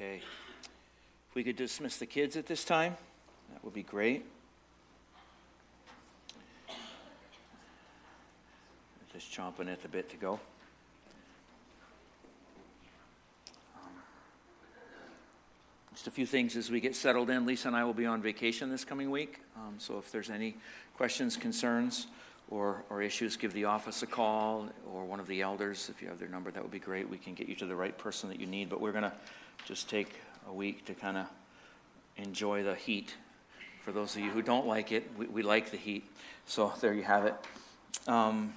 Okay. If we could dismiss the kids at this time, that would be great. Just chomping at the bit to go. Um, just a few things as we get settled in. Lisa and I will be on vacation this coming week. Um, so if there's any questions, concerns, or, or issues, give the office a call or one of the elders. If you have their number, that would be great. We can get you to the right person that you need. But we're going to just take a week to kind of enjoy the heat. For those of you who don't like it, we, we like the heat. So there you have it. Um,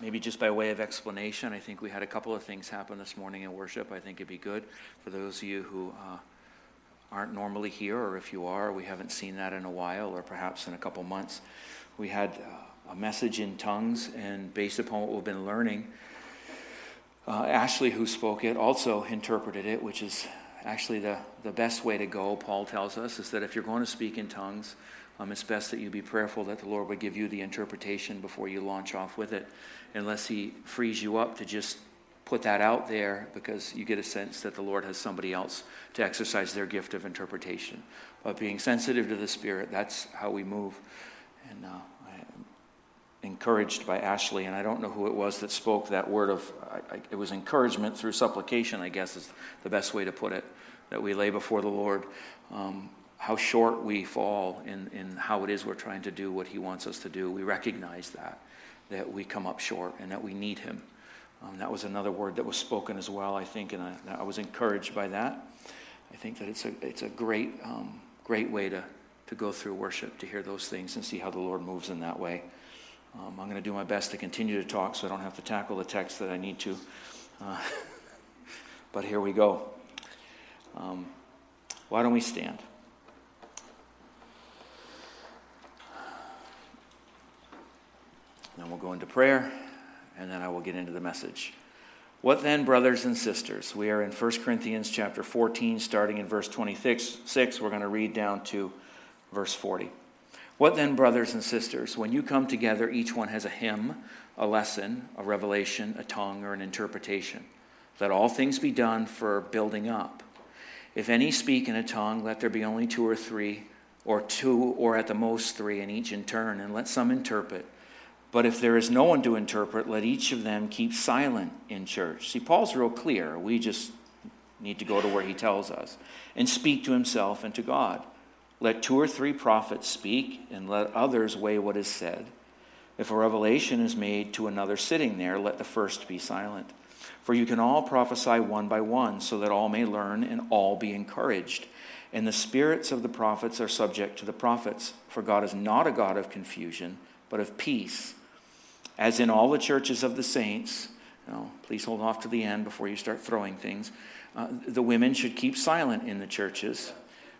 maybe just by way of explanation, I think we had a couple of things happen this morning in worship. I think it'd be good for those of you who uh, aren't normally here, or if you are, we haven't seen that in a while, or perhaps in a couple months. We had uh, a message in tongues, and based upon what we've been learning, uh, Ashley, who spoke it, also interpreted it, which is actually the, the best way to go, Paul tells us, is that if you're going to speak in tongues, um, it's best that you be prayerful that the Lord would give you the interpretation before you launch off with it, unless He frees you up to just put that out there because you get a sense that the Lord has somebody else to exercise their gift of interpretation. But being sensitive to the Spirit, that's how we move. And uh, I'm encouraged by Ashley, and I don't know who it was that spoke that word of, I, I, it was encouragement through supplication, I guess is the best way to put it, that we lay before the Lord. Um, how short we fall in, in how it is we're trying to do what He wants us to do. We recognize that, that we come up short and that we need Him. Um, that was another word that was spoken as well, I think, and I, I was encouraged by that. I think that it's a, it's a great, um, great way to, to go through worship, to hear those things and see how the Lord moves in that way. Um, I'm going to do my best to continue to talk so I don't have to tackle the text that I need to. Uh, but here we go. Um, why don't we stand? Then we'll go into prayer, and then I will get into the message. What then, brothers and sisters? We are in 1 Corinthians chapter 14, starting in verse 26. We're going to read down to verse 40. What then, brothers and sisters? When you come together, each one has a hymn, a lesson, a revelation, a tongue, or an interpretation. Let all things be done for building up. If any speak in a tongue, let there be only two or three, or two, or at the most three, and each in turn, and let some interpret. But if there is no one to interpret, let each of them keep silent in church. See, Paul's real clear. We just need to go to where he tells us and speak to himself and to God. Let two or three prophets speak, and let others weigh what is said. If a revelation is made to another sitting there, let the first be silent. For you can all prophesy one by one, so that all may learn and all be encouraged. And the spirits of the prophets are subject to the prophets, for God is not a God of confusion, but of peace as in all the churches of the saints, know, please hold off to the end before you start throwing things. Uh, the women should keep silent in the churches,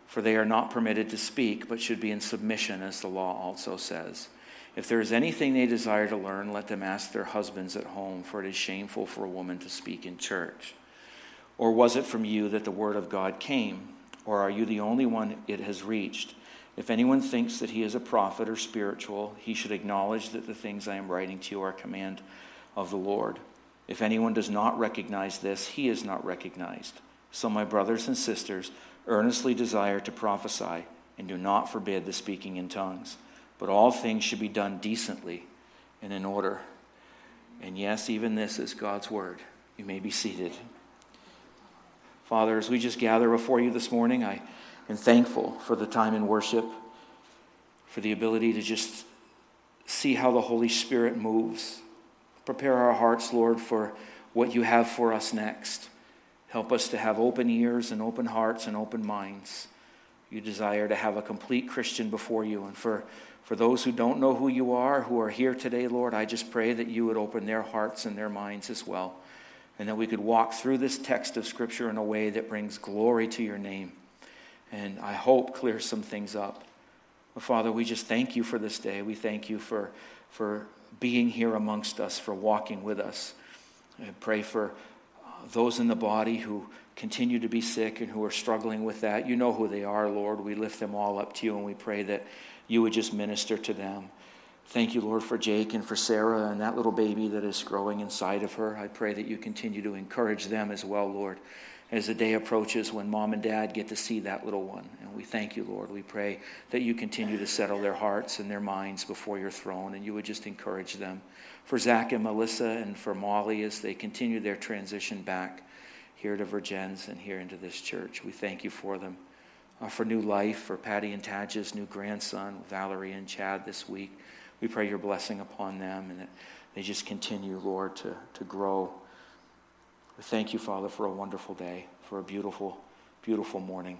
for they are not permitted to speak, but should be in submission, as the law also says. If there is anything they desire to learn, let them ask their husbands at home, for it is shameful for a woman to speak in church. Or was it from you that the word of God came? Or are you the only one it has reached? If anyone thinks that he is a prophet or spiritual, he should acknowledge that the things I am writing to you are a command of the Lord. If anyone does not recognize this, he is not recognized. So, my brothers and sisters, earnestly desire to prophesy and do not forbid the speaking in tongues. But all things should be done decently and in order. And yes, even this is God's word. You may be seated. Father, as we just gather before you this morning, I and thankful for the time in worship, for the ability to just see how the Holy Spirit moves. Prepare our hearts, Lord, for what you have for us next. Help us to have open ears and open hearts and open minds. You desire to have a complete Christian before you. And for, for those who don't know who you are, who are here today, Lord, I just pray that you would open their hearts and their minds as well. And that we could walk through this text of Scripture in a way that brings glory to your name and I hope clear some things up. But Father, we just thank you for this day. We thank you for, for being here amongst us, for walking with us. I pray for uh, those in the body who continue to be sick and who are struggling with that. You know who they are, Lord. We lift them all up to you and we pray that you would just minister to them. Thank you, Lord, for Jake and for Sarah and that little baby that is growing inside of her. I pray that you continue to encourage them as well, Lord, as the day approaches when mom and dad get to see that little one. And we thank you, Lord. We pray that you continue to settle their hearts and their minds before your throne, and you would just encourage them. For Zach and Melissa and for Molly as they continue their transition back here to Virgins and here into this church, we thank you for them. Uh, for new life, for Patty and Tadge's new grandson, Valerie and Chad this week. We pray your blessing upon them and that they just continue, Lord, to, to grow. Thank you, Father, for a wonderful day, for a beautiful, beautiful morning.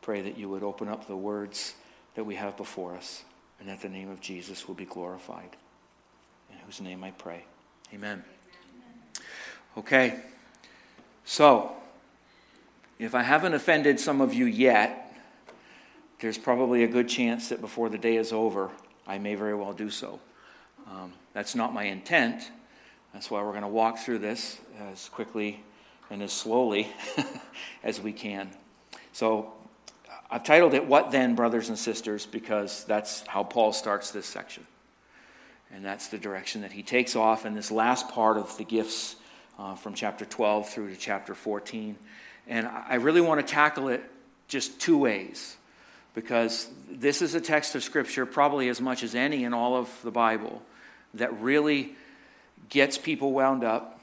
Pray that you would open up the words that we have before us and that the name of Jesus will be glorified. In whose name I pray. Amen. Okay. So, if I haven't offended some of you yet, there's probably a good chance that before the day is over, I may very well do so. Um, that's not my intent. That's why we're going to walk through this as quickly and as slowly as we can. So I've titled it, What Then, Brothers and Sisters, because that's how Paul starts this section. And that's the direction that he takes off in this last part of the gifts uh, from chapter 12 through to chapter 14. And I really want to tackle it just two ways because this is a text of Scripture, probably as much as any in all of the Bible, that really gets people wound up,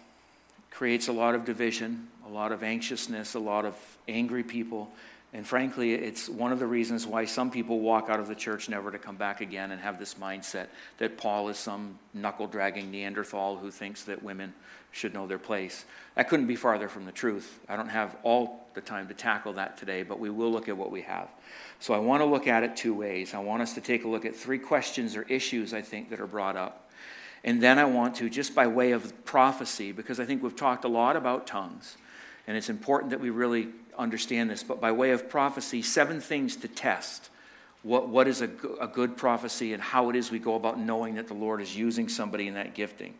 creates a lot of division, a lot of anxiousness, a lot of angry people. And frankly, it's one of the reasons why some people walk out of the church never to come back again and have this mindset that Paul is some knuckle dragging Neanderthal who thinks that women should know their place. That couldn't be farther from the truth. I don't have all the time to tackle that today, but we will look at what we have. So I want to look at it two ways. I want us to take a look at three questions or issues I think that are brought up. And then I want to, just by way of prophecy, because I think we've talked a lot about tongues, and it's important that we really understand this, but by way of prophecy, seven things to test what, what is a, a good prophecy and how it is we go about knowing that the Lord is using somebody in that gifting.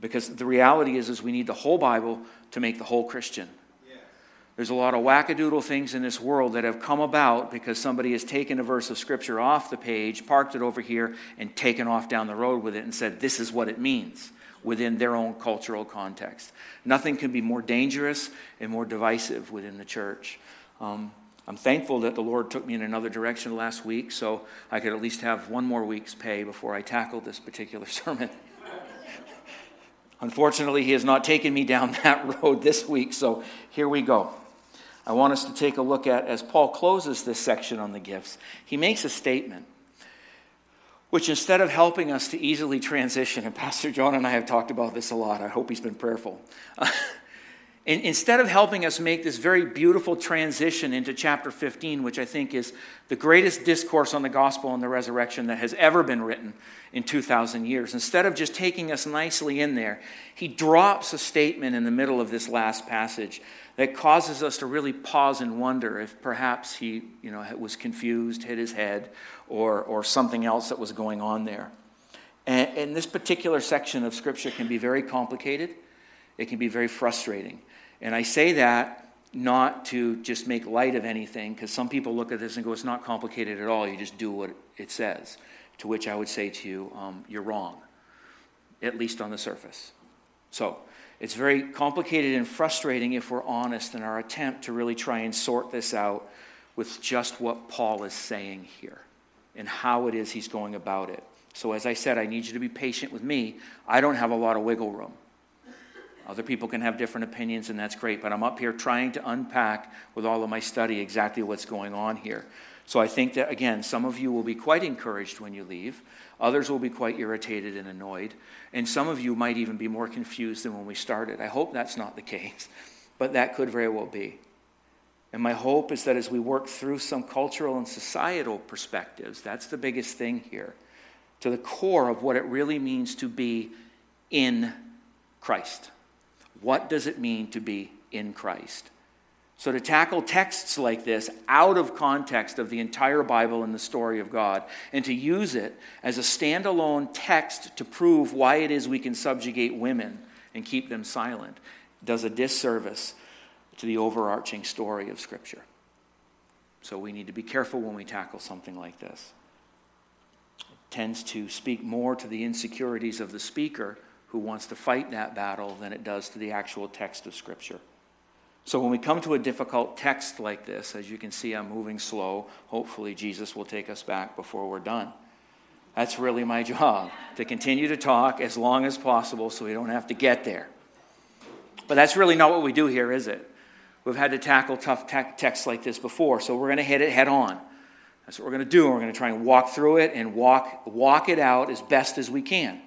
Because the reality is, is we need the whole Bible to make the whole Christian. There's a lot of wackadoodle things in this world that have come about because somebody has taken a verse of Scripture off the page, parked it over here, and taken off down the road with it and said, This is what it means within their own cultural context. Nothing can be more dangerous and more divisive within the church. Um, I'm thankful that the Lord took me in another direction last week, so I could at least have one more week's pay before I tackled this particular sermon. Unfortunately, He has not taken me down that road this week, so here we go. I want us to take a look at, as Paul closes this section on the gifts, he makes a statement which instead of helping us to easily transition, and Pastor John and I have talked about this a lot, I hope he's been prayerful. Instead of helping us make this very beautiful transition into chapter 15, which I think is the greatest discourse on the gospel and the resurrection that has ever been written in 2,000 years, instead of just taking us nicely in there, he drops a statement in the middle of this last passage that causes us to really pause and wonder if perhaps he you know, was confused, hit his head, or, or something else that was going on there. And, and this particular section of Scripture can be very complicated, it can be very frustrating. And I say that not to just make light of anything, because some people look at this and go, it's not complicated at all, you just do what it says. To which I would say to you, um, you're wrong, at least on the surface. So, it's very complicated and frustrating if we're honest in our attempt to really try and sort this out with just what Paul is saying here and how it is he's going about it. So, as I said, I need you to be patient with me. I don't have a lot of wiggle room. Other people can have different opinions, and that's great, but I'm up here trying to unpack with all of my study exactly what's going on here. So, I think that, again, some of you will be quite encouraged when you leave. Others will be quite irritated and annoyed. And some of you might even be more confused than when we started. I hope that's not the case, but that could very well be. And my hope is that as we work through some cultural and societal perspectives, that's the biggest thing here, to the core of what it really means to be in Christ. What does it mean to be in Christ? So, to tackle texts like this out of context of the entire Bible and the story of God, and to use it as a standalone text to prove why it is we can subjugate women and keep them silent, does a disservice to the overarching story of Scripture. So, we need to be careful when we tackle something like this. It tends to speak more to the insecurities of the speaker who wants to fight that battle than it does to the actual text of Scripture. So when we come to a difficult text like this, as you can see, I'm moving slow. Hopefully, Jesus will take us back before we're done. That's really my job, to continue to talk as long as possible so we don't have to get there. But that's really not what we do here, is it? We've had to tackle tough te- texts like this before, so we're going to hit it head on. That's what we're going to do. We're going to try and walk through it and walk, walk it out as best as we can.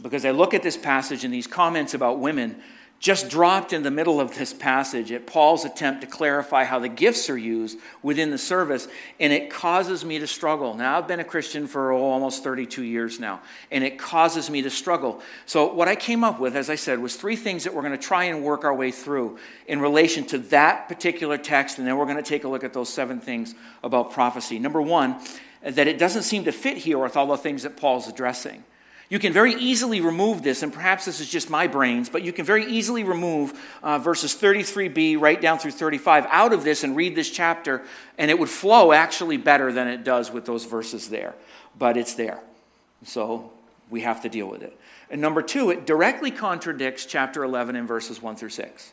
Because I look at this passage and these comments about women just dropped in the middle of this passage at Paul's attempt to clarify how the gifts are used within the service, and it causes me to struggle. Now, I've been a Christian for oh, almost 32 years now, and it causes me to struggle. So, what I came up with, as I said, was three things that we're going to try and work our way through in relation to that particular text, and then we're going to take a look at those seven things about prophecy. Number one, that it doesn't seem to fit here with all the things that Paul's addressing. You can very easily remove this, and perhaps this is just my brains, but you can very easily remove uh, verses 33b right down through 35 out of this and read this chapter, and it would flow actually better than it does with those verses there. But it's there. So we have to deal with it. And number two, it directly contradicts chapter 11 in verses 1 through 6.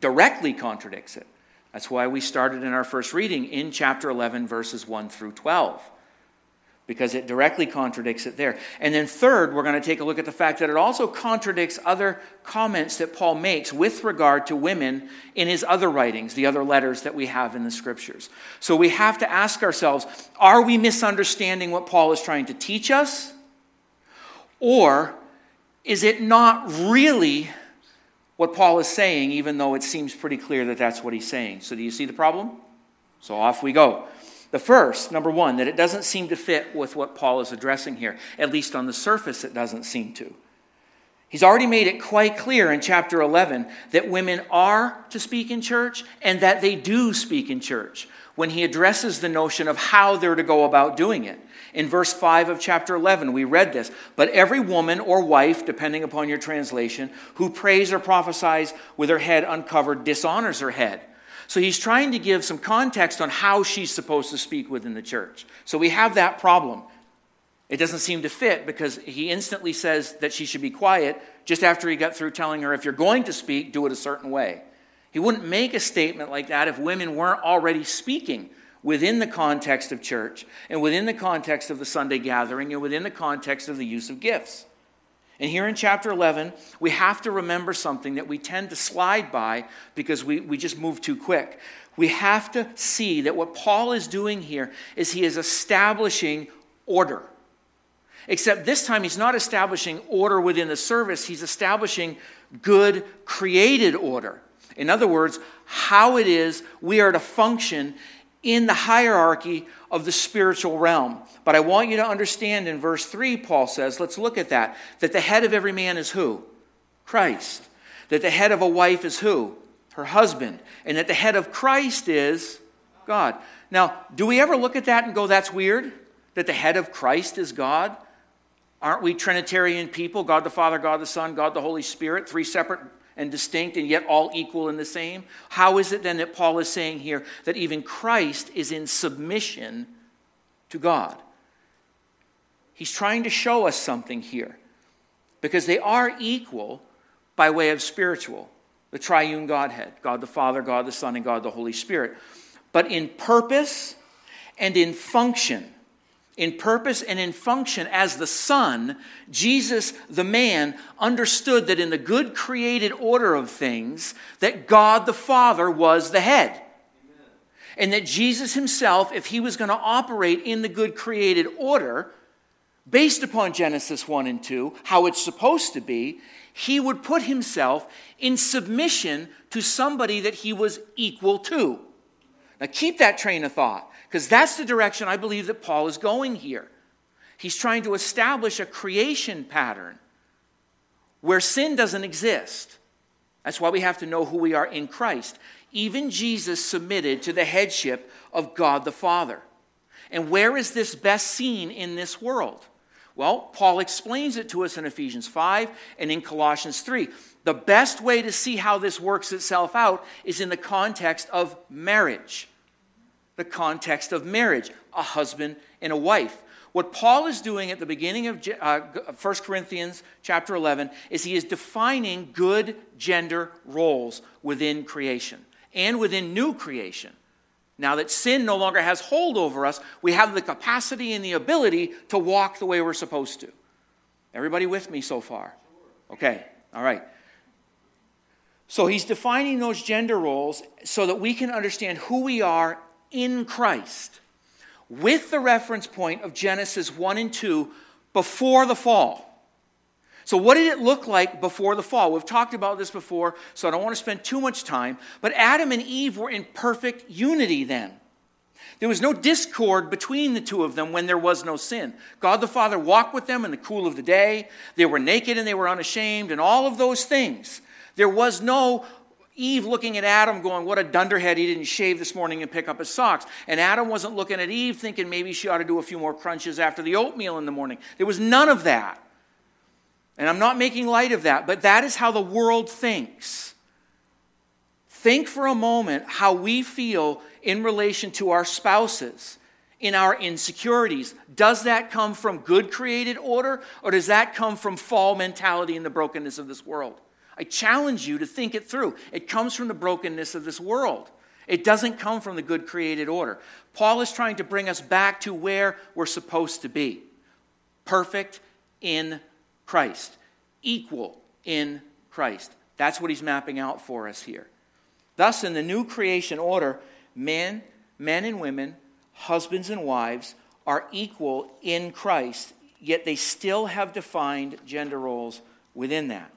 Directly contradicts it. That's why we started in our first reading in chapter 11, verses 1 through 12 because it directly contradicts it there. And then, third, we're going to take a look at the fact that it also contradicts other comments that Paul makes with regard to women in his other writings, the other letters that we have in the scriptures. So we have to ask ourselves are we misunderstanding what Paul is trying to teach us? Or is it not really what Paul is saying, even though it seems pretty clear that that's what he's saying? So, do you see the problem? So, off we go. The first, number one, that it doesn't seem to fit with what Paul is addressing here. At least on the surface, it doesn't seem to. He's already made it quite clear in chapter 11 that women are to speak in church and that they do speak in church when he addresses the notion of how they're to go about doing it. In verse 5 of chapter 11, we read this. But every woman or wife, depending upon your translation, who prays or prophesies with her head uncovered dishonors her head. So he's trying to give some context on how she's supposed to speak within the church. So we have that problem. It doesn't seem to fit because he instantly says that she should be quiet just after he got through telling her, if you're going to speak, do it a certain way. He wouldn't make a statement like that if women weren't already speaking within the context of church and within the context of the Sunday gathering and within the context of the use of gifts. And here in chapter 11, we have to remember something that we tend to slide by because we, we just move too quick. We have to see that what Paul is doing here is he is establishing order. Except this time, he's not establishing order within the service, he's establishing good created order. In other words, how it is we are to function in the hierarchy of the spiritual realm. But I want you to understand in verse 3, Paul says, let's look at that, that the head of every man is who? Christ. That the head of a wife is who? Her husband. And that the head of Christ is God. Now, do we ever look at that and go, that's weird? That the head of Christ is God? Aren't we Trinitarian people? God the Father, God the Son, God the Holy Spirit, three separate and distinct and yet all equal in the same? How is it then that Paul is saying here that even Christ is in submission to God? He's trying to show us something here because they are equal by way of spiritual the triune Godhead God the Father, God the Son, and God the Holy Spirit. But in purpose and in function, in purpose and in function as the Son, Jesus, the man, understood that in the good created order of things, that God the Father was the head. And that Jesus himself, if he was going to operate in the good created order, based upon Genesis 1 and 2, how it's supposed to be, he would put himself in submission to somebody that he was equal to. Now keep that train of thought. Because that's the direction I believe that Paul is going here. He's trying to establish a creation pattern where sin doesn't exist. That's why we have to know who we are in Christ. Even Jesus submitted to the headship of God the Father. And where is this best seen in this world? Well, Paul explains it to us in Ephesians 5 and in Colossians 3. The best way to see how this works itself out is in the context of marriage the context of marriage, a husband and a wife. What Paul is doing at the beginning of uh, 1 Corinthians chapter 11 is he is defining good gender roles within creation and within new creation. Now that sin no longer has hold over us, we have the capacity and the ability to walk the way we're supposed to. Everybody with me so far? Okay, all right. So he's defining those gender roles so that we can understand who we are in Christ with the reference point of Genesis 1 and 2 before the fall. So, what did it look like before the fall? We've talked about this before, so I don't want to spend too much time. But Adam and Eve were in perfect unity then. There was no discord between the two of them when there was no sin. God the Father walked with them in the cool of the day. They were naked and they were unashamed, and all of those things. There was no Eve looking at Adam going, What a dunderhead, he didn't shave this morning and pick up his socks. And Adam wasn't looking at Eve thinking maybe she ought to do a few more crunches after the oatmeal in the morning. There was none of that. And I'm not making light of that, but that is how the world thinks. Think for a moment how we feel in relation to our spouses, in our insecurities. Does that come from good created order, or does that come from fall mentality and the brokenness of this world? I challenge you to think it through. It comes from the brokenness of this world. It doesn't come from the good created order. Paul is trying to bring us back to where we're supposed to be perfect in Christ, equal in Christ. That's what he's mapping out for us here. Thus, in the new creation order, men, men and women, husbands and wives are equal in Christ, yet they still have defined gender roles within that.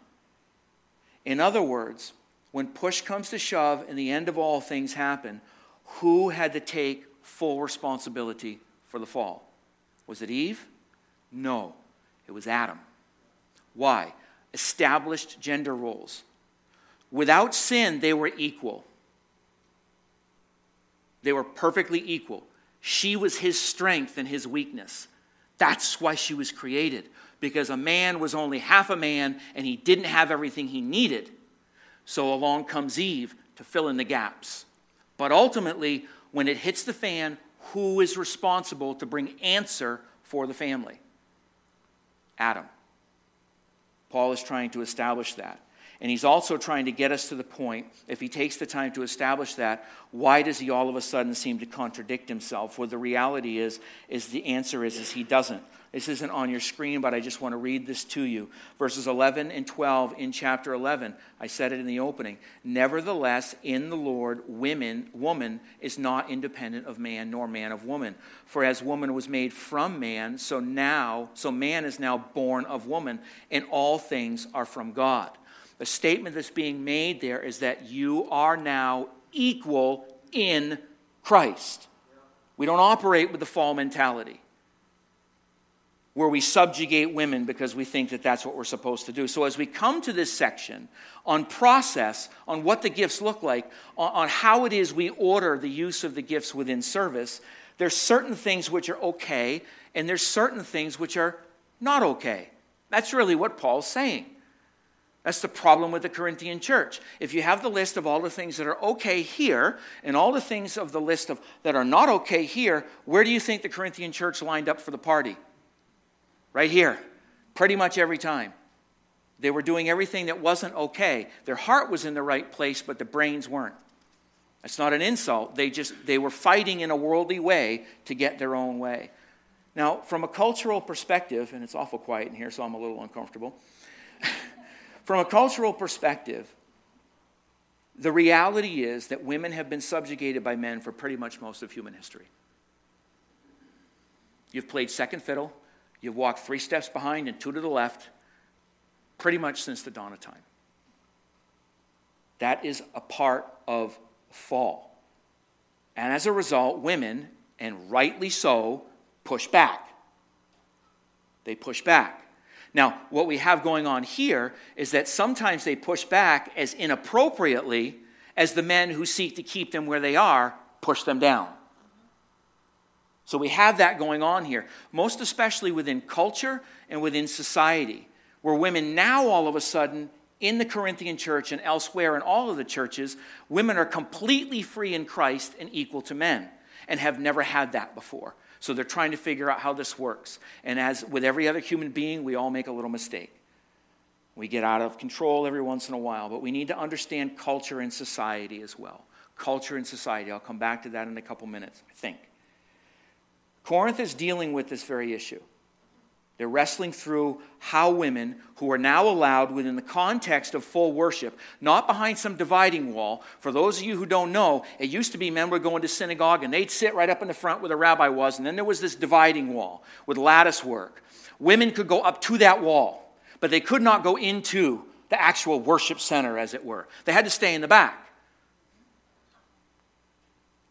In other words, when push comes to shove and the end of all things happen, who had to take full responsibility for the fall? Was it Eve? No, it was Adam. Why? Established gender roles. Without sin, they were equal. They were perfectly equal. She was his strength and his weakness. That's why she was created because a man was only half a man and he didn't have everything he needed. So along comes Eve to fill in the gaps. But ultimately, when it hits the fan, who is responsible to bring answer for the family? Adam. Paul is trying to establish that. And he's also trying to get us to the point, if he takes the time to establish that, why does he all of a sudden seem to contradict himself? Well, the reality is, is the answer is, is he doesn't. This isn't on your screen, but I just want to read this to you. Verses 11 and 12 in chapter 11. I said it in the opening. Nevertheless, in the Lord, women, woman is not independent of man, nor man of woman. For as woman was made from man, so now, so man is now born of woman, and all things are from God. The statement that's being made there is that you are now equal in Christ. We don't operate with the fall mentality where we subjugate women because we think that that's what we're supposed to do. So, as we come to this section on process, on what the gifts look like, on, on, how it is we order the use of the gifts within service, there's certain things which are okay, and there's certain things which are not okay. That's really what Paul's saying. That's the problem with the Corinthian church. If you have the list of all the things that are okay here and all the things of the list of that are not okay here, where do you think the Corinthian church lined up for the party? Right here, pretty much every time. They were doing everything that wasn't okay. Their heart was in the right place, but the brains weren't. That's not an insult. They just they were fighting in a worldly way to get their own way. Now, from a cultural perspective, and it's awful quiet in here, so I'm a little uncomfortable. From a cultural perspective, the reality is that women have been subjugated by men for pretty much most of human history. You've played second fiddle, you've walked three steps behind and two to the left, pretty much since the dawn of time. That is a part of fall. And as a result, women, and rightly so, push back. They push back. Now, what we have going on here is that sometimes they push back as inappropriately as the men who seek to keep them where they are push them down. So we have that going on here, most especially within culture and within society, where women now all of a sudden in the Corinthian church and elsewhere in all of the churches, women are completely free in Christ and equal to men and have never had that before. So they're trying to figure out how this works. And as with every other human being, we all make a little mistake. We get out of control every once in a while, but we need to understand culture and society as well. Culture and society. I'll come back to that in a couple minutes, I think. Corinth is dealing with this very issue. They're wrestling through how women, who are now allowed within the context of full worship, not behind some dividing wall. For those of you who don't know, it used to be men would go into synagogue and they'd sit right up in the front where the rabbi was, and then there was this dividing wall with lattice work. Women could go up to that wall, but they could not go into the actual worship center, as it were. They had to stay in the back.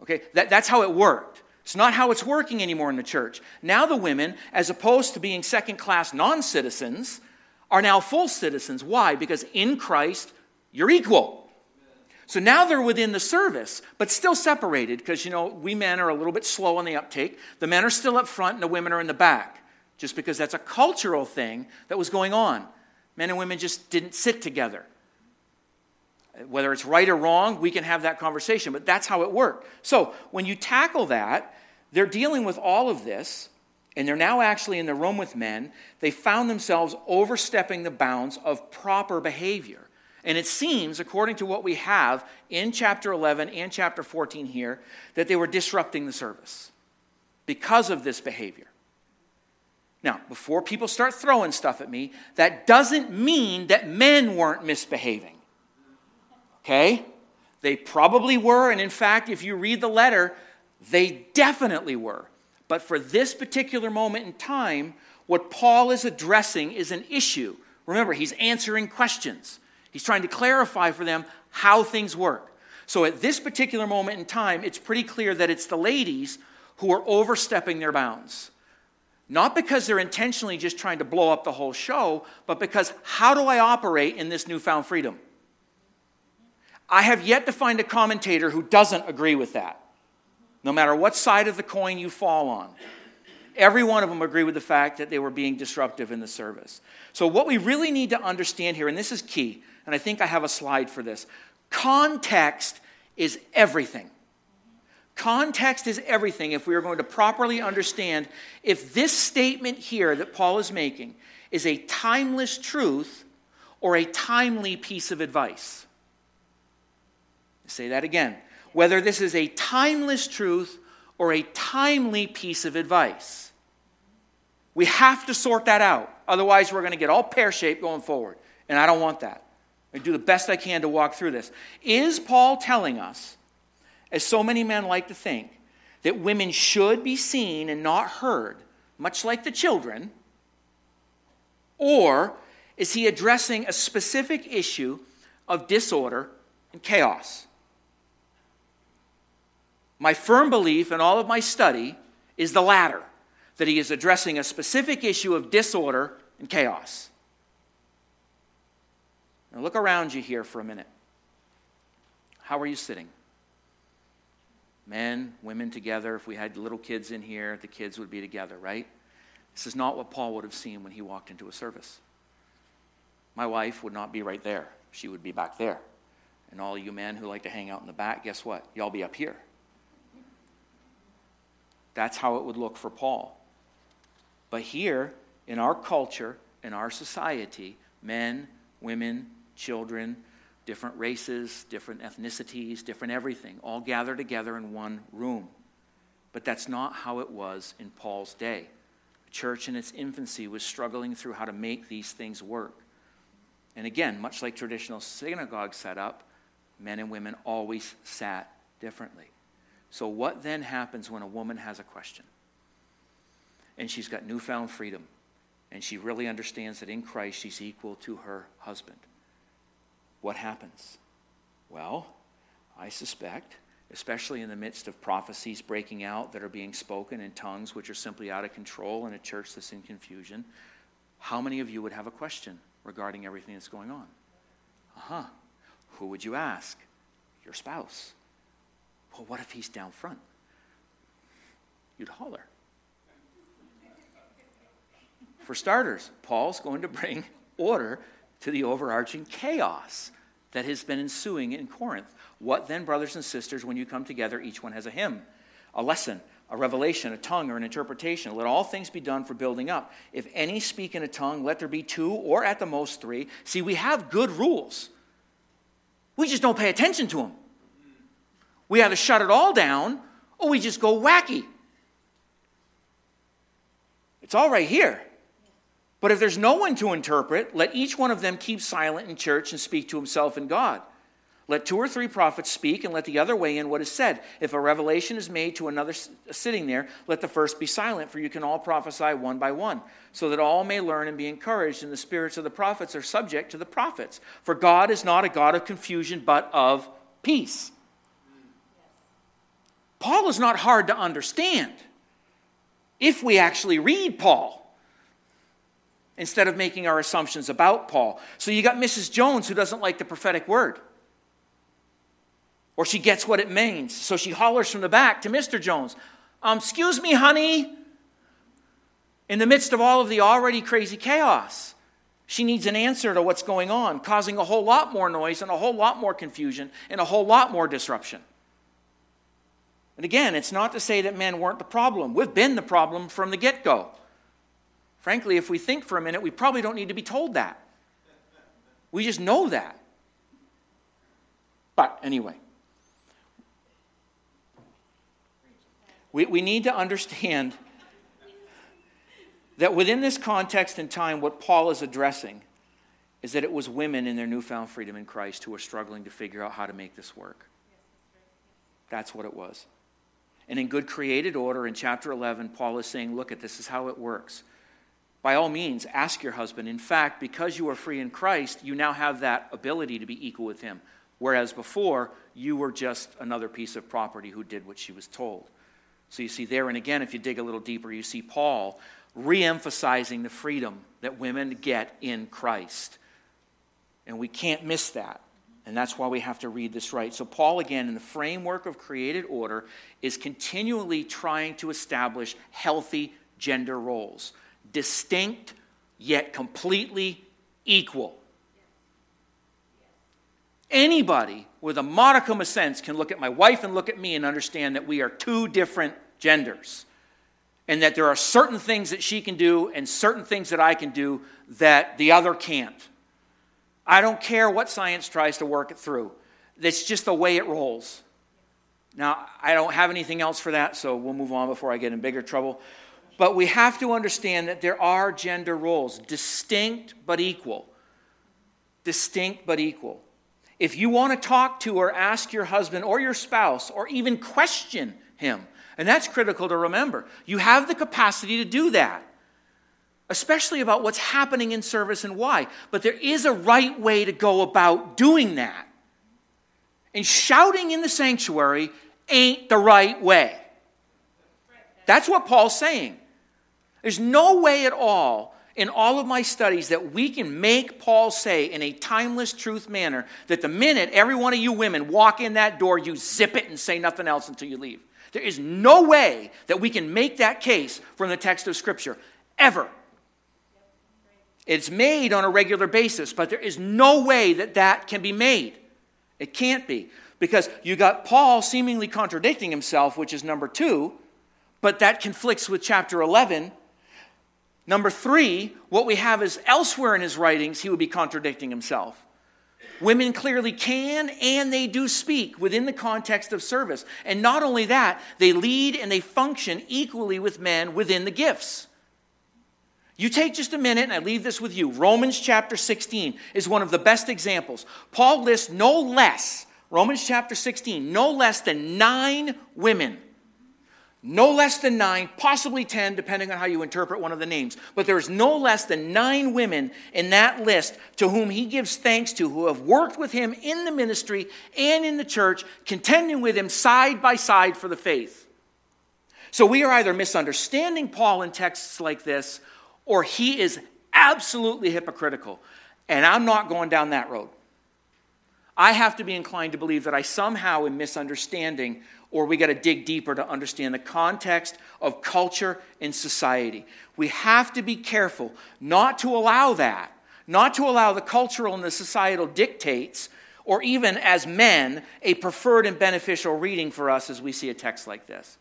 Okay, that, that's how it worked. It's not how it's working anymore in the church. Now, the women, as opposed to being second class non citizens, are now full citizens. Why? Because in Christ, you're equal. So now they're within the service, but still separated because, you know, we men are a little bit slow on the uptake. The men are still up front and the women are in the back, just because that's a cultural thing that was going on. Men and women just didn't sit together. Whether it's right or wrong, we can have that conversation, but that's how it worked. So when you tackle that, they're dealing with all of this, and they're now actually in the room with men. They found themselves overstepping the bounds of proper behavior. And it seems, according to what we have in chapter 11 and chapter 14 here, that they were disrupting the service because of this behavior. Now, before people start throwing stuff at me, that doesn't mean that men weren't misbehaving. Okay? They probably were, and in fact, if you read the letter, they definitely were. But for this particular moment in time, what Paul is addressing is an issue. Remember, he's answering questions, he's trying to clarify for them how things work. So at this particular moment in time, it's pretty clear that it's the ladies who are overstepping their bounds. Not because they're intentionally just trying to blow up the whole show, but because how do I operate in this newfound freedom? I have yet to find a commentator who doesn't agree with that no matter what side of the coin you fall on. Every one of them agree with the fact that they were being disruptive in the service. So, what we really need to understand here, and this is key, and I think I have a slide for this context is everything. Context is everything if we are going to properly understand if this statement here that Paul is making is a timeless truth or a timely piece of advice. Say that again whether this is a timeless truth or a timely piece of advice. We have to sort that out. Otherwise, we're going to get all pear shaped going forward. And I don't want that. I do the best I can to walk through this. Is Paul telling us, as so many men like to think, that women should be seen and not heard, much like the children? Or is he addressing a specific issue of disorder and chaos? My firm belief in all of my study is the latter that he is addressing a specific issue of disorder and chaos. Now, look around you here for a minute. How are you sitting? Men, women together. If we had little kids in here, the kids would be together, right? This is not what Paul would have seen when he walked into a service. My wife would not be right there, she would be back there. And all you men who like to hang out in the back, guess what? Y'all be up here. That's how it would look for Paul. But here, in our culture, in our society, men, women, children, different races, different ethnicities, different everything, all gather together in one room. But that's not how it was in Paul's day. The church in its infancy was struggling through how to make these things work. And again, much like traditional synagogue setup, men and women always sat differently. So, what then happens when a woman has a question? And she's got newfound freedom, and she really understands that in Christ she's equal to her husband. What happens? Well, I suspect, especially in the midst of prophecies breaking out that are being spoken in tongues which are simply out of control in a church that's in confusion, how many of you would have a question regarding everything that's going on? Uh huh. Who would you ask? Your spouse. Well, what if he's down front? You'd holler. For starters, Paul's going to bring order to the overarching chaos that has been ensuing in Corinth. What then, brothers and sisters, when you come together, each one has a hymn, a lesson, a revelation, a tongue, or an interpretation. Let all things be done for building up. If any speak in a tongue, let there be two or at the most three. See, we have good rules. We just don't pay attention to them. We either shut it all down or we just go wacky. It's all right here. But if there's no one to interpret, let each one of them keep silent in church and speak to himself and God. Let two or three prophets speak, and let the other weigh in what is said. If a revelation is made to another uh, sitting there, let the first be silent, for you can all prophesy one by one, so that all may learn and be encouraged. And the spirits of the prophets are subject to the prophets. For God is not a God of confusion, but of peace. Paul is not hard to understand if we actually read Paul instead of making our assumptions about Paul. So you got Mrs. Jones who doesn't like the prophetic word. Or she gets what it means. So she hollers from the back to Mr. Jones, um, Excuse me, honey. In the midst of all of the already crazy chaos, she needs an answer to what's going on, causing a whole lot more noise and a whole lot more confusion and a whole lot more disruption. And again, it's not to say that men weren't the problem. We've been the problem from the get go. Frankly, if we think for a minute, we probably don't need to be told that. We just know that. But anyway, we, we need to understand that within this context and time, what Paul is addressing is that it was women in their newfound freedom in Christ who were struggling to figure out how to make this work. That's what it was. And in good created order, in chapter 11, Paul is saying, Look at this is how it works by all means, ask your husband. In fact, because you are free in Christ, you now have that ability to be equal with him. Whereas before, you were just another piece of property who did what she was told. So you see there, and again, if you dig a little deeper, you see Paul re emphasizing the freedom that women get in Christ. And we can't miss that. And that's why we have to read this right. So, Paul, again, in the framework of created order, is continually trying to establish healthy gender roles distinct yet completely equal. Anybody with a modicum of sense can look at my wife and look at me and understand that we are two different genders. And that there are certain things that she can do and certain things that I can do that the other can't. I don't care what science tries to work it through. That's just the way it rolls. Now, I don't have anything else for that, so we'll move on before I get in bigger trouble. But we have to understand that there are gender roles, distinct but equal. Distinct but equal. If you want to talk to or ask your husband or your spouse or even question him, and that's critical to remember, you have the capacity to do that, especially about what's happening in service and why. But there is a right way to go about doing that. And shouting in the sanctuary ain't the right way. That's what Paul's saying. There's no way at all in all of my studies that we can make Paul say in a timeless truth manner that the minute every one of you women walk in that door, you zip it and say nothing else until you leave. There is no way that we can make that case from the text of Scripture, ever. It's made on a regular basis, but there is no way that that can be made. It can't be. Because you got Paul seemingly contradicting himself, which is number two, but that conflicts with chapter 11 Number three, what we have is elsewhere in his writings, he would be contradicting himself. Women clearly can and they do speak within the context of service. And not only that, they lead and they function equally with men within the gifts. You take just a minute, and I leave this with you. Romans chapter 16 is one of the best examples. Paul lists no less, Romans chapter 16, no less than nine women no less than nine, possibly 10, depending on how you interpret one of the names. But there's no less than nine women in that list to whom he gives thanks to, who have worked with him in the ministry and in the church, contending with him side by side for the faith. So we are either misunderstanding Paul in texts like this, or he is absolutely hypocritical. And I'm not going down that road. I have to be inclined to believe that I somehow am misunderstanding or we got to dig deeper to understand the context of culture and society. We have to be careful not to allow that, not to allow the cultural and the societal dictates, or even as men, a preferred and beneficial reading for us as we see a text like this.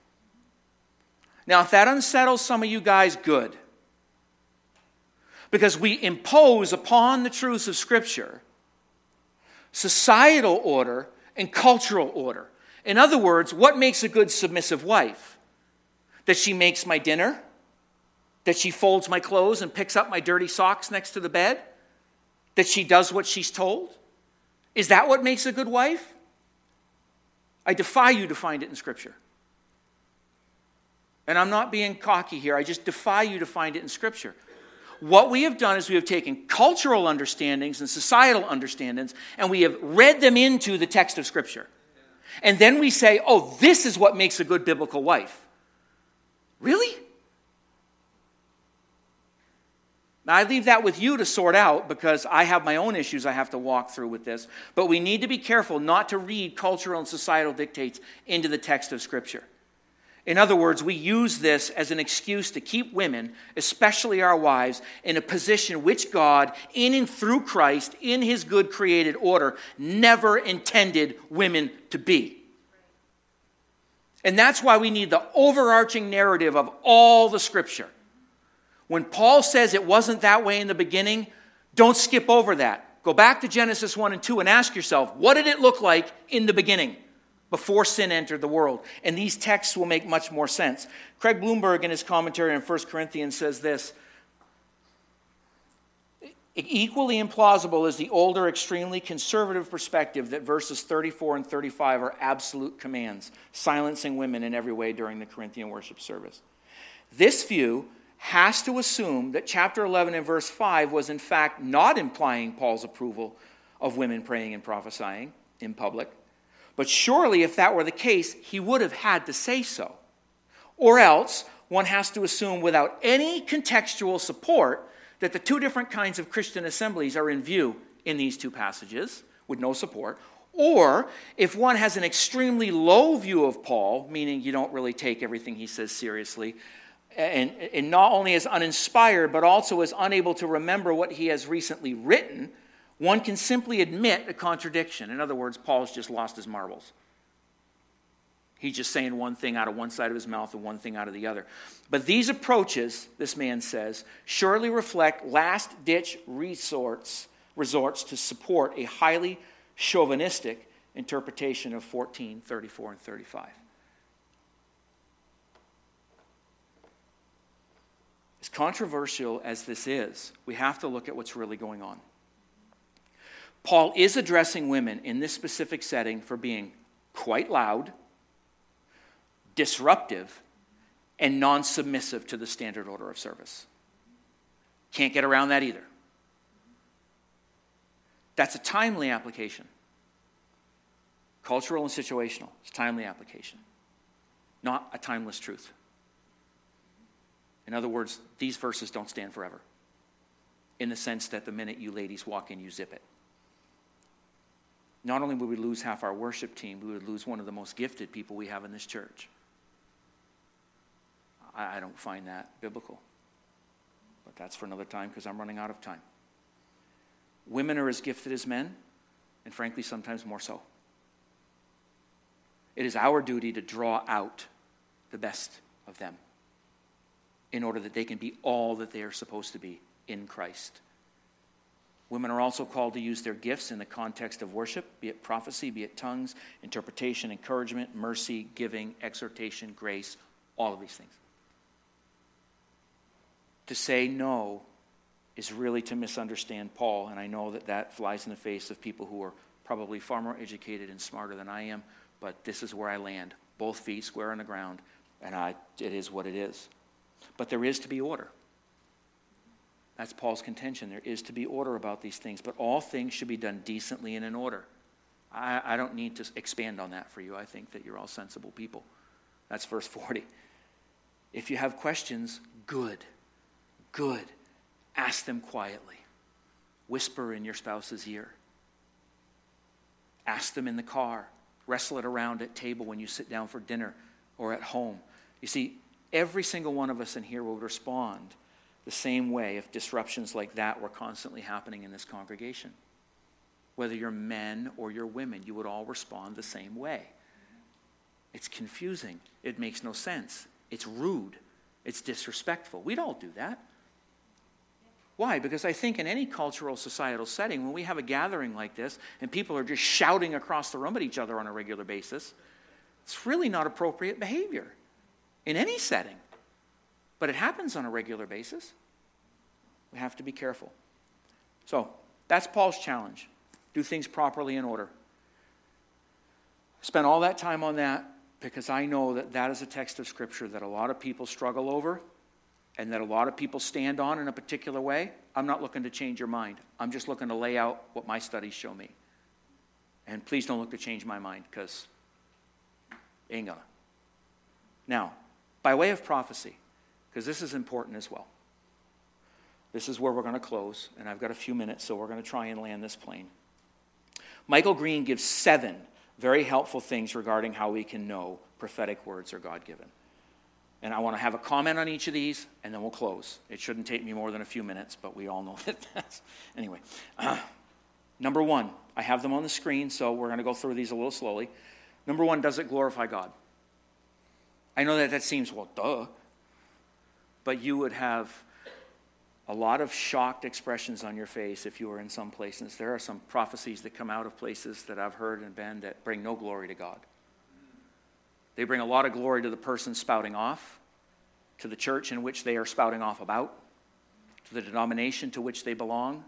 Now, if that unsettles some of you guys, good. Because we impose upon the truths of Scripture societal order and cultural order. In other words, what makes a good submissive wife? That she makes my dinner? That she folds my clothes and picks up my dirty socks next to the bed? That she does what she's told? Is that what makes a good wife? I defy you to find it in Scripture. And I'm not being cocky here, I just defy you to find it in Scripture. What we have done is we have taken cultural understandings and societal understandings and we have read them into the text of Scripture. And then we say, oh, this is what makes a good biblical wife. Really? Now, I leave that with you to sort out because I have my own issues I have to walk through with this. But we need to be careful not to read cultural and societal dictates into the text of Scripture. In other words, we use this as an excuse to keep women, especially our wives, in a position which God, in and through Christ, in his good created order, never intended women to be. And that's why we need the overarching narrative of all the scripture. When Paul says it wasn't that way in the beginning, don't skip over that. Go back to Genesis 1 and 2 and ask yourself, what did it look like in the beginning? Before sin entered the world. And these texts will make much more sense. Craig Blomberg, in his commentary on 1 Corinthians, says this Equally implausible is the older, extremely conservative perspective that verses 34 and 35 are absolute commands, silencing women in every way during the Corinthian worship service. This view has to assume that chapter 11 and verse 5 was, in fact, not implying Paul's approval of women praying and prophesying in public but surely, if that were the case, he would have had to say so. Or else, one has to assume without any contextual support that the two different kinds of Christian assemblies are in view in these two passages with no support. Or if one has an extremely low view of Paul, meaning you don't really take everything he says seriously, and, and not only as uninspired, but also as unable to remember what he has recently written, one can simply admit a contradiction. In other words, Paul's just lost his marbles. He's just saying one thing out of one side of his mouth and one thing out of the other. But these approaches, this man says, surely reflect last ditch resorts, resorts to support a highly chauvinistic interpretation of 14, 34, and 35. As controversial as this is, we have to look at what's really going on. Paul is addressing women in this specific setting for being quite loud, disruptive, and non submissive to the standard order of service. Can't get around that either. That's a timely application. Cultural and situational. It's timely application, not a timeless truth. In other words, these verses don't stand forever in the sense that the minute you ladies walk in, you zip it not only would we lose half our worship team, we would lose one of the most gifted people we have in this church. I, don't find that biblical. But that's for another time because I'm running out of time. Women are as gifted as men, and frankly, sometimes more so. It is our duty to draw out the best of them in order that they can be all that they are supposed to be in Christ. Women are also called to use their gifts in the context of worship, be it prophecy, be it tongues, interpretation, encouragement, mercy, giving, exhortation, grace, all of these things. To say no is really to misunderstand Paul, and I know that that flies in the face of people who are probably far more educated and smarter than I am, but this is where I land. Both feet square on the ground, and I, it is what it is. But there is to be order. That's Paul's contention. There is to be order about these things, but all things should be done decently and in order. I, I don't need to expand on that for you. I think that you're all sensible people. That's verse 40. If you have questions, good, good. Ask them quietly. Whisper in your spouse's ear. Ask them in the car. Wrestle it around at table when you sit down for dinner or at home. You see, every single one of us in here will respond the same way if disruptions like that were constantly happening in this congregation. Whether you're men or you're women, you would all respond the same way. It's confusing. It makes no sense. It's rude. It's disrespectful. We'd all do that. Why? Because I think in any cultural societal setting, when we have a gathering like this and people are just shouting across the room at each other on a regular basis, it's really not appropriate behavior in any setting. But it happens on a regular basis. We have to be careful. So that's Paul's challenge. Do things properly in order. Spend all that time on that because I know that that is a text of Scripture that a lot of people struggle over and that a lot of people stand on in a particular way. I'm not looking to change your mind. I'm just looking to lay out what my studies show me. And please don't look to change my mind because ain't gonna. Now, by way of prophecy, because this is important as well. This is where we're going to close, and I've got a few minutes, so we're going to try and land this plane. Michael Green gives seven very helpful things regarding how we can know prophetic words are God given. And I want to have a comment on each of these, and then we'll close. It shouldn't take me more than a few minutes, but we all know that that's. Anyway, uh, number one, I have them on the screen, so we're going to go through these a little slowly. Number one, does it glorify God? I know that that seems, well, duh. But you would have a lot of shocked expressions on your face if you were in some places. There are some prophecies that come out of places that I've heard and been that bring no glory to God. They bring a lot of glory to the person spouting off, to the church in which they are spouting off about, to the denomination to which they belong.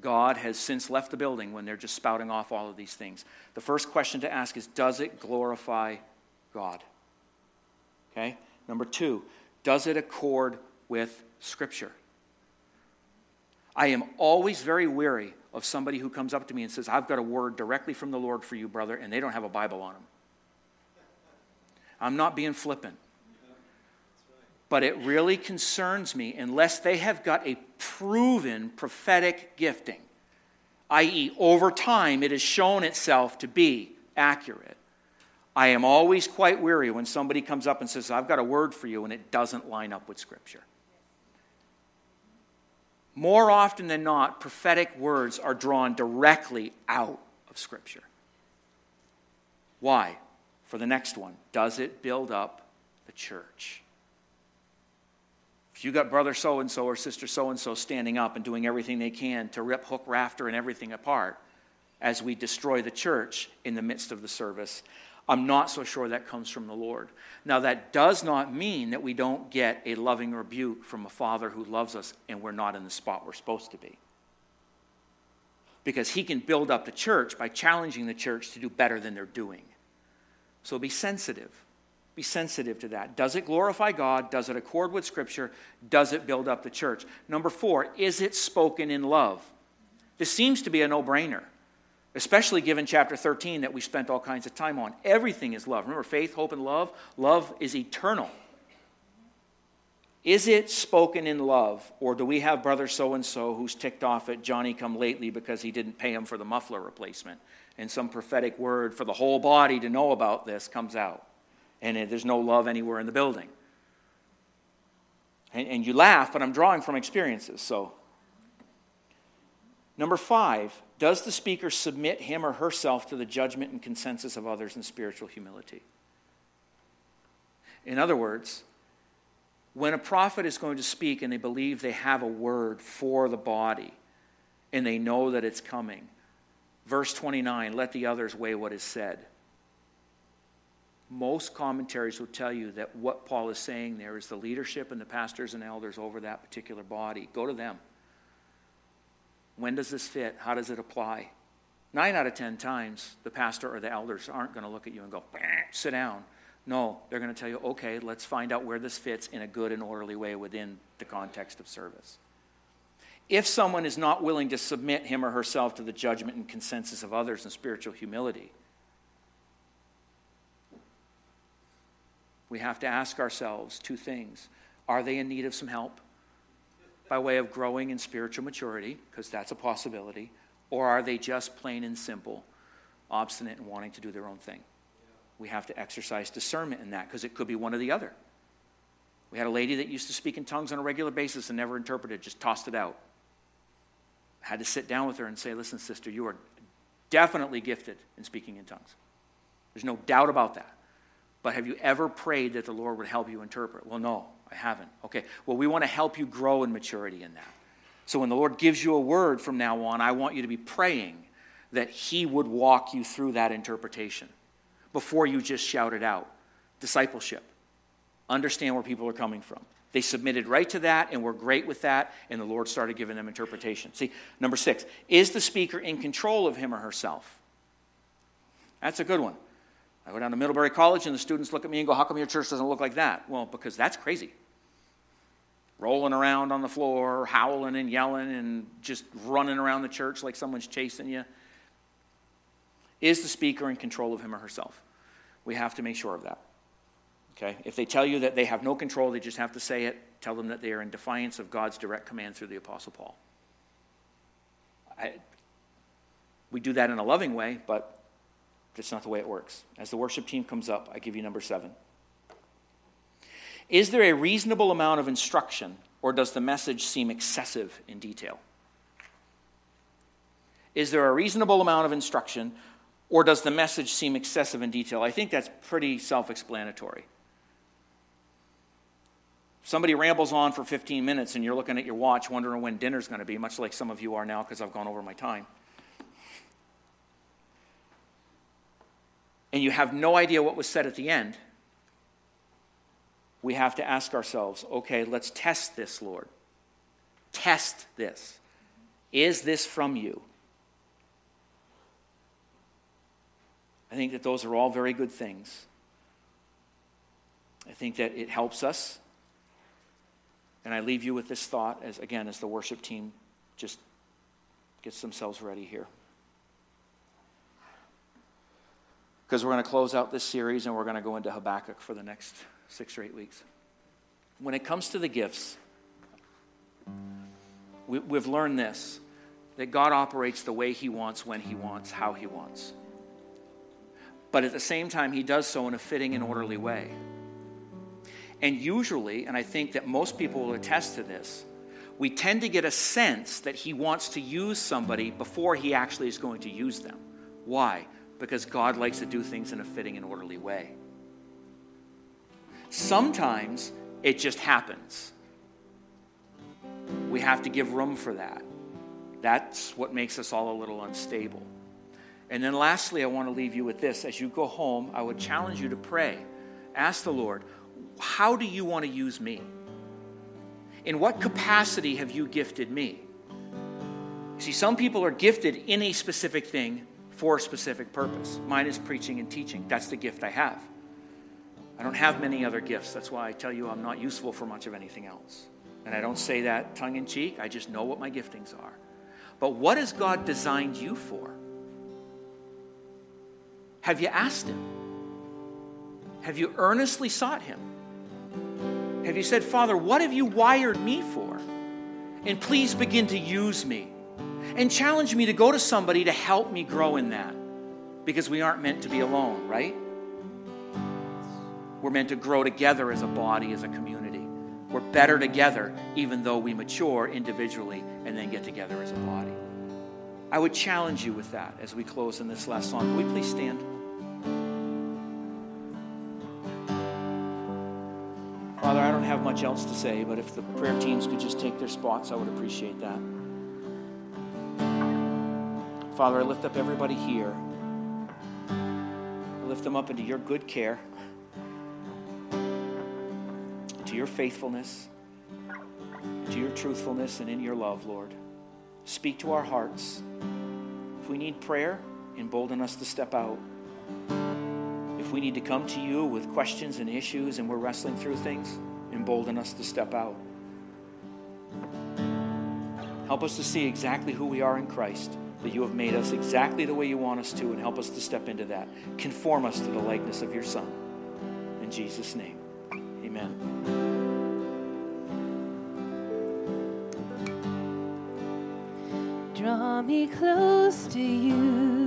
God has since left the building when they're just spouting off all of these things. The first question to ask is Does it glorify God? Okay? Number two, does it accord with Scripture? I am always very weary of somebody who comes up to me and says, I've got a word directly from the Lord for you, brother, and they don't have a Bible on them. I'm not being flippant. But it really concerns me unless they have got a proven prophetic gifting, i.e., over time it has shown itself to be accurate. I am always quite weary when somebody comes up and says, I've got a word for you, and it doesn't line up with Scripture. More often than not, prophetic words are drawn directly out of Scripture. Why? For the next one, does it build up the church? If you got brother so and so or sister so and so standing up and doing everything they can to rip hook, rafter, and everything apart as we destroy the church in the midst of the service, I'm not so sure that comes from the Lord. Now, that does not mean that we don't get a loving rebuke from a father who loves us and we're not in the spot we're supposed to be. Because he can build up the church by challenging the church to do better than they're doing. So be sensitive. Be sensitive to that. Does it glorify God? Does it accord with Scripture? Does it build up the church? Number four, is it spoken in love? This seems to be a no brainer, especially given chapter 13 that we spent all kinds of time on. Everything is love. Remember, faith, hope, and love? Love is eternal. Is it spoken in love, or do we have brother so and so who's ticked off at Johnny come lately because he didn't pay him for the muffler replacement? and some prophetic word for the whole body to know about this comes out. And there's no love anywhere in the building. And, and you laugh, but I'm drawing from experiences. So, number five, does the speaker submit him or herself to the judgment and consensus of others in spiritual humility? In other words, when a prophet is going to speak and they believe they have a word for the body and they know that it's coming, Verse 29 let the others weigh what is said. Most commentaries will tell you that what Paul is saying there is the leadership and the pastors and elders over that particular body. Go to them. When does this fit? How does it apply? Nine out of ten times, the pastor or the elders aren't going to look at you and go, sit down. No, they're going to tell you, okay, let's find out where this fits in a good and orderly way within the context of service. If someone is not willing to submit him or herself to the judgment and consensus of others in spiritual humility, we have to ask ourselves two things. Are they in need of some help by way of growing in spiritual maturity? Because that's a possibility. Or are they just plain and simple, obstinate and wanting to do their own thing? We have to exercise discernment in that because it could be one or the other. We had a lady that used to speak in tongues on a regular basis and never interpreted, just tossed it out had to sit down with her and say, Listen, sister, you are definitely gifted in speaking in tongues. There's no doubt about that. But have you ever prayed that the Lord would help you interpret? Well, no, I haven't. Okay, well, we want to help you grow in maturity in that. So when the Lord gives you a word from now on, I want you to be praying that He would walk you through that interpretation before you just shout it out. Discipleship. Understand where people are coming from. They submitted right to that and were great with that, and the Lord started giving them interpretation. See, number six, is the speaker in control of him or herself? That's a good one. I go down to Middlebury College, and the students look at me and go, How come your church doesn't look like that? Well, because that's crazy. Rolling around on the floor, howling and yelling, and just running around the church like someone's chasing you. Is the speaker in control of him or herself? We have to make sure of that. Okay? If they tell you that they have no control, they just have to say it. Tell them that they are in defiance of God's direct command through the Apostle Paul. I, we do that in a loving way, but that's not the way it works. As the worship team comes up, I give you number seven. Is there a reasonable amount of instruction, or does the message seem excessive in detail? Is there a reasonable amount of instruction, or does the message seem excessive in detail? I think that's pretty self explanatory. Somebody rambles on for 15 minutes and you're looking at your watch wondering when dinner's going to be, much like some of you are now because I've gone over my time. And you have no idea what was said at the end. We have to ask ourselves okay, let's test this, Lord. Test this. Is this from you? I think that those are all very good things. I think that it helps us. And I leave you with this thought as again as the worship team just gets themselves ready here. Because we're going to close out this series and we're going to go into Habakkuk for the next six or eight weeks. When it comes to the gifts, we, we've learned this that God operates the way He wants, when He wants, how He wants but at the same time, he does so in a fitting and orderly way. And usually, and I think that most people will attest to this, we tend to get a sense that he wants to use somebody before he actually is going to use them. Why? Because God likes to do things in a fitting and orderly way. Sometimes it just happens. We have to give room for that. That's what makes us all a little unstable. And then lastly, I want to leave you with this. As you go home, I would challenge you to pray. Ask the Lord, how do you want to use me? In what capacity have you gifted me? See, some people are gifted in a specific thing for a specific purpose. Mine is preaching and teaching. That's the gift I have. I don't have many other gifts. That's why I tell you I'm not useful for much of anything else. And I don't say that tongue in cheek. I just know what my giftings are. But what has God designed you for? Have you asked Him? Have you earnestly sought Him? Have you said, Father, what have you wired me for? And please begin to use me. And challenge me to go to somebody to help me grow in that. Because we aren't meant to be alone, right? We're meant to grow together as a body, as a community. We're better together, even though we mature individually and then get together as a body. I would challenge you with that as we close in this last song. Will we please stand? Father, I don't have much else to say, but if the prayer teams could just take their spots, I would appreciate that. Father, I lift up everybody here. I lift them up into your good care, to your faithfulness, to your truthfulness, and in your love, Lord. Speak to our hearts. If we need prayer, embolden us to step out. If we need to come to you with questions and issues and we're wrestling through things, embolden us to step out. Help us to see exactly who we are in Christ, that you have made us exactly the way you want us to, and help us to step into that. Conform us to the likeness of your Son. In Jesus' name, amen. draw me close to you.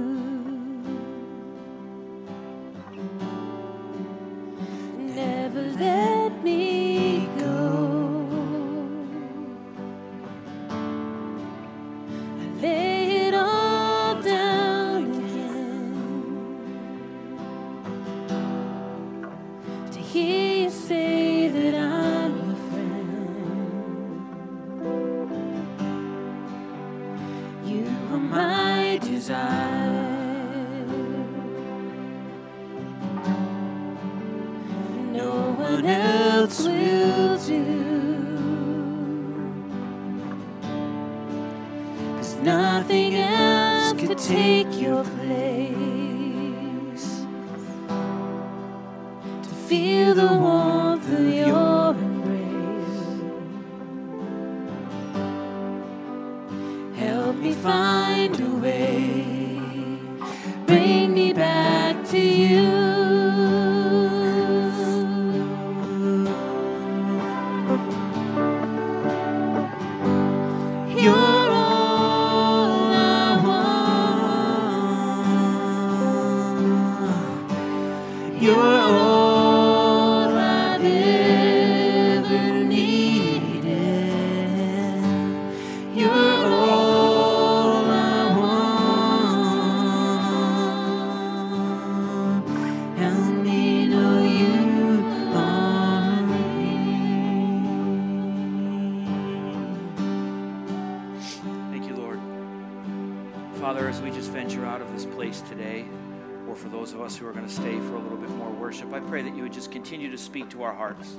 Stay for a little bit more worship, I pray that you would just continue to speak to our hearts,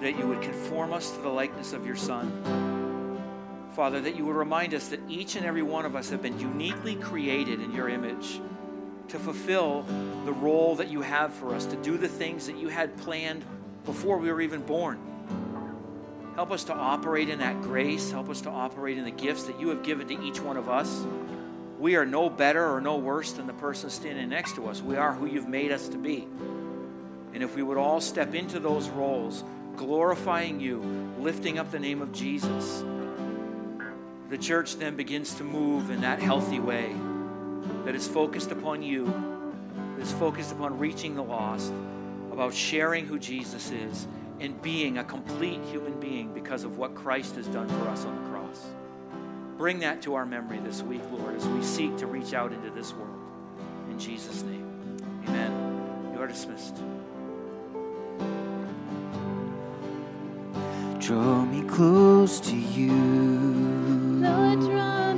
that you would conform us to the likeness of your Son. Father, that you would remind us that each and every one of us have been uniquely created in your image to fulfill the role that you have for us, to do the things that you had planned before we were even born. Help us to operate in that grace. Help us to operate in the gifts that you have given to each one of us. We are no better or no worse than the person standing next to us. We are who you've made us to be. And if we would all step into those roles, glorifying you, lifting up the name of Jesus, the church then begins to move in that healthy way that is focused upon you, that is focused upon reaching the lost, about sharing who Jesus is, and being a complete human being because of what Christ has done for us on the cross. Bring that to our memory this week, Lord, as we seek to reach out into this world. In Jesus' name, amen. You are dismissed. Draw me close to you. Lord, draw